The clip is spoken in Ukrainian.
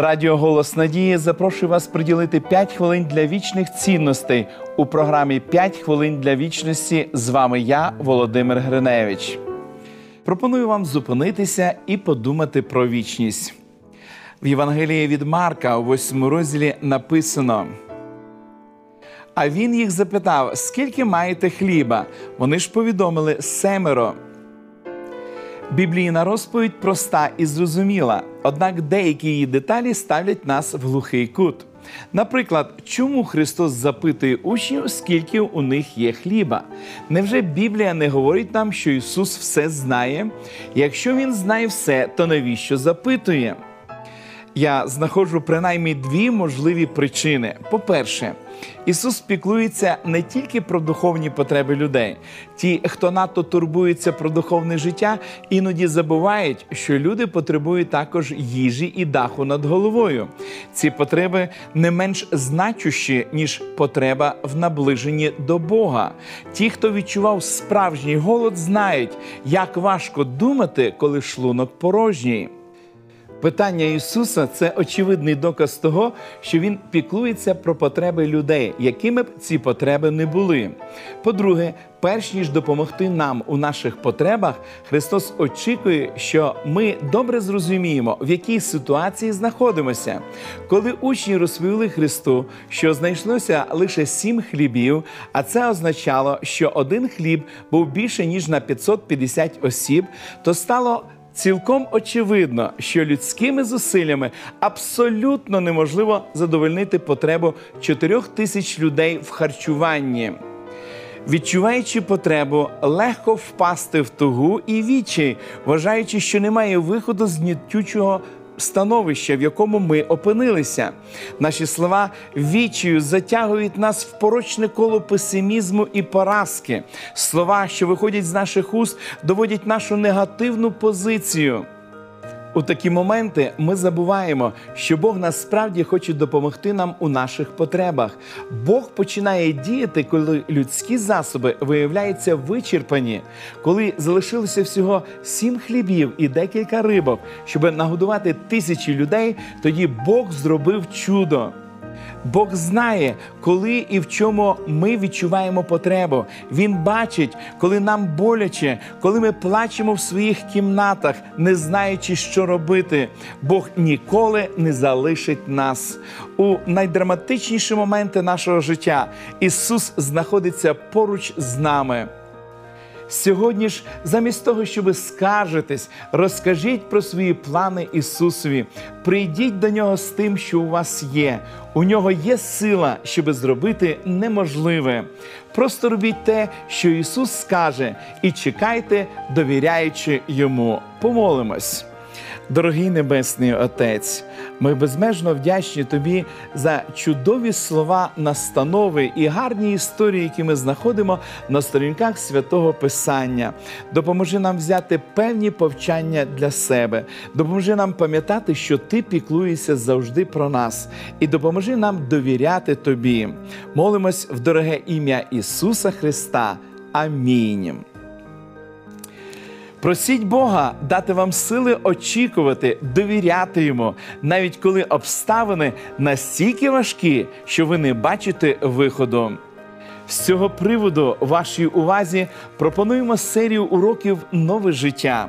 Радіо Голос Надії запрошує вас приділити 5 хвилин для вічних цінностей у програмі «5 хвилин для вічності. З вами я, Володимир Гриневич. Пропоную вам зупинитися і подумати про вічність. В Євангелії від Марка у 8 розділі написано. А він їх запитав: скільки маєте хліба? Вони ж повідомили семеро. Біблійна розповідь проста і зрозуміла, однак деякі її деталі ставлять нас в глухий кут. Наприклад, чому Христос запитує учнів, скільки у них є хліба? Невже Біблія не говорить нам, що Ісус все знає? Якщо Він знає все, то навіщо запитує? Я знаходжу принаймні дві можливі причини. По-перше, Ісус піклується не тільки про духовні потреби людей. Ті, хто надто турбується про духовне життя, іноді забувають, що люди потребують також їжі і даху над головою. Ці потреби не менш значущі, ніж потреба в наближенні до Бога. Ті, хто відчував справжній голод, знають, як важко думати, коли шлунок порожній. Питання Ісуса це очевидний доказ того, що Він піклується про потреби людей, якими б ці потреби не були. По-друге, перш ніж допомогти нам у наших потребах, Христос очікує, що ми добре зрозуміємо, в якій ситуації знаходимося. Коли учні розповіли Христу, що знайшлося лише сім хлібів, а це означало, що один хліб був більше ніж на 550 осіб, то стало Цілком очевидно, що людськими зусиллями абсолютно неможливо задовольнити потребу 4 тисяч людей в харчуванні. Відчуваючи потребу, легко впасти в тугу і вічі, вважаючи, що немає виходу з гнітючого становище, в якому ми опинилися. Наші слова вічію затягують нас в порочне коло песимізму і поразки. Слова, що виходять з наших уст, доводять нашу негативну позицію. У такі моменти ми забуваємо, що Бог насправді хоче допомогти нам у наших потребах. Бог починає діяти, коли людські засоби виявляються вичерпані, коли залишилося всього сім хлібів і декілька рибок, щоб нагодувати тисячі людей. Тоді Бог зробив чудо. Бог знає, коли і в чому ми відчуваємо потребу. Він бачить, коли нам боляче, коли ми плачемо в своїх кімнатах, не знаючи, що робити. Бог ніколи не залишить нас. У найдраматичніші моменти нашого життя Ісус знаходиться поруч з нами. Сьогодні ж, замість того, щоб скаржитись, розкажіть про свої плани Ісусові. Прийдіть до Нього з тим, що у вас є. У нього є сила, щоб зробити неможливе. Просто робіть те, що Ісус скаже, і чекайте, довіряючи йому. Помолимось. Дорогий Небесний Отець, ми безмежно вдячні Тобі за чудові слова, настанови і гарні історії, які ми знаходимо на сторінках святого Писання. Допоможи нам взяти певні повчання для себе, допоможи нам пам'ятати, що Ти піклуєшся завжди про нас, і допоможи нам довіряти Тобі. Молимось в дороге ім'я Ісуса Христа. Амінь. Просіть Бога дати вам сили очікувати, довіряти йому, навіть коли обставини настільки важкі, що ви не бачите виходу. З цього приводу вашій увазі пропонуємо серію уроків нове життя.